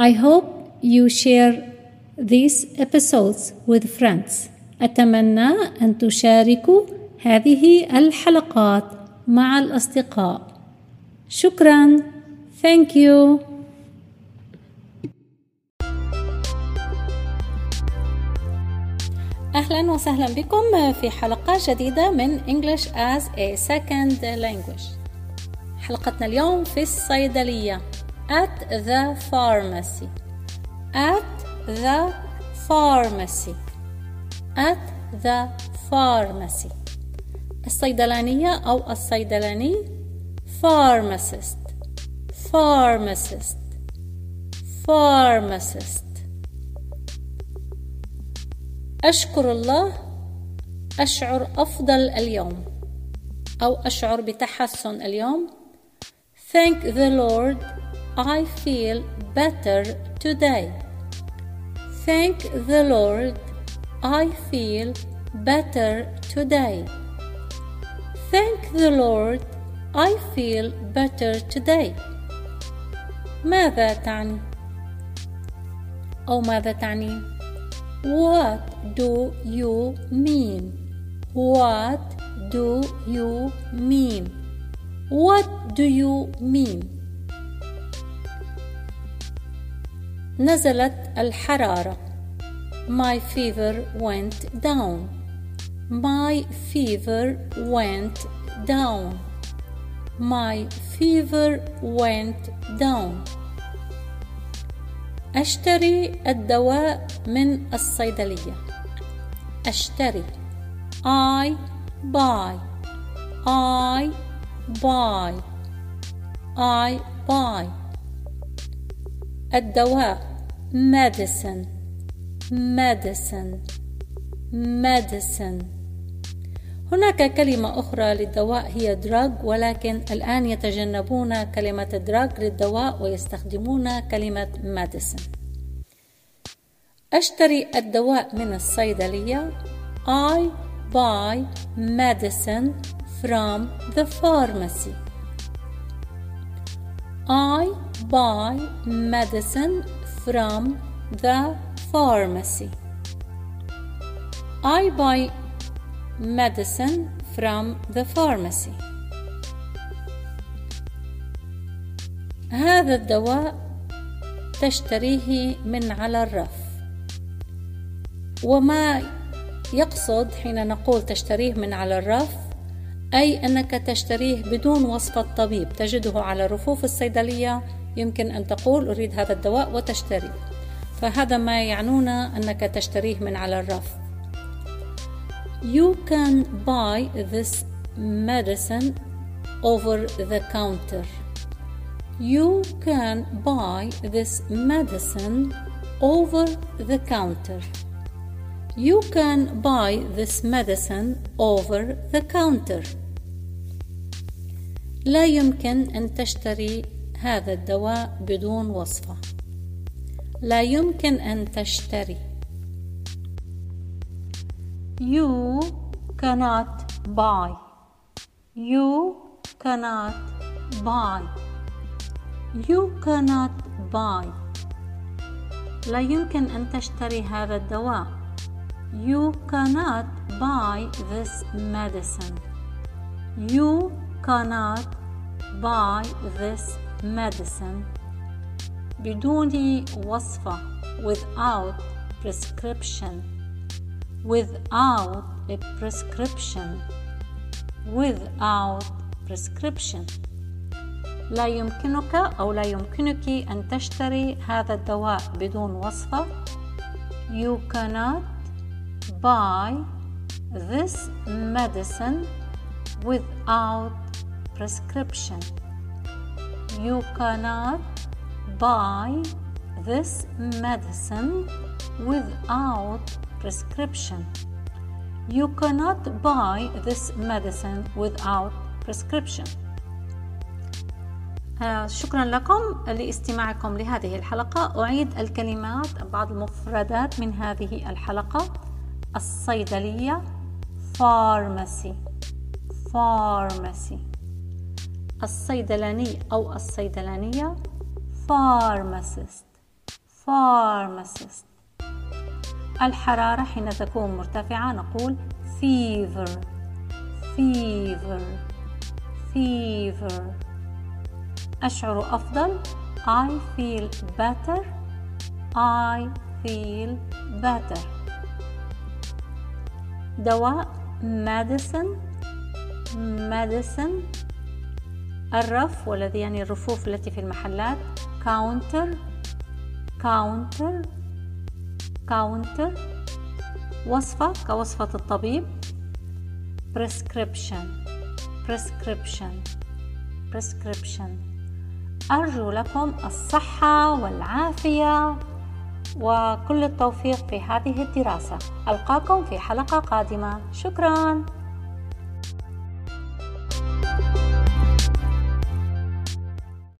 I hope you share these episodes with friends. أتمنى أن تشاركوا هذه الحلقات مع الأصدقاء. شكرا. Thank you. أهلا وسهلا بكم في حلقة جديدة من English as a Second Language حلقتنا اليوم في الصيدلية at the pharmacy at the pharmacy at the pharmacy الصيدلانية أو الصيدلاني pharmacist pharmacist pharmacist أشكر الله أشعر أفضل اليوم أو أشعر بتحسن اليوم Thank the Lord I feel better today Thank the Lord I feel better today Thank the Lord I feel better today ماذا تعني؟ أو ماذا تعني؟ What do you mean? What do you mean? What do you mean? نزلت الحرارة. My fever went down. My fever went down. My fever went down. أشتري الدواء من الصيدلية أشتري I buy I buy I buy الدواء medicine medicine medicine هناك كلمة أخرى للدواء هي drug ولكن الآن يتجنبون كلمة drug للدواء ويستخدمون كلمة medicine أشتري الدواء من الصيدلية. I buy medicine from the pharmacy. I buy medicine from the pharmacy. I buy medicine from the pharmacy. هذا الدواء تشتريه من على الرف. وما يقصد حين نقول تشتريه من على الرف أي أنك تشتريه بدون وصفة طبيب تجده على رفوف الصيدلية يمكن أن تقول أريد هذا الدواء وتشتري فهذا ما يعنون أنك تشتريه من على الرف You can buy this medicine over the counter. You can buy this medicine over the counter. You can buy this medicine over the counter. لا يمكن أن تشتري هذا الدواء بدون وصفة. لا يمكن أن تشتري You cannot buy. You cannot buy. You cannot buy. لا يمكن أن تشتري هذا الدواء. You cannot buy this medicine. You cannot buy this medicine بدون وصفة without prescription without a prescription without prescription لا يمكنك أو لا يمكنك أن تشتري هذا الدواء بدون وصفة You cannot buy this medicine without prescription You cannot buy this medicine without prescription. You cannot buy this medicine without prescription. آه شكرا لكم لاستماعكم لهذه الحلقة أعيد الكلمات بعض المفردات من هذه الحلقة الصيدلية pharmacy pharmacy الصيدلاني أو الصيدلانية pharmacist pharmacist الحرارة حين تكون مرتفعة نقول fever fever fever أشعر أفضل I feel better I feel better دواء medicine medicine الرف والذي يعني الرفوف التي في المحلات. counter counter counter وصفة كوصفة الطبيب. prescription prescription prescription. أرجو لكم الصحة والعافية وكل التوفيق في هذه الدراسة. ألقاكم في حلقة قادمة. شكراً.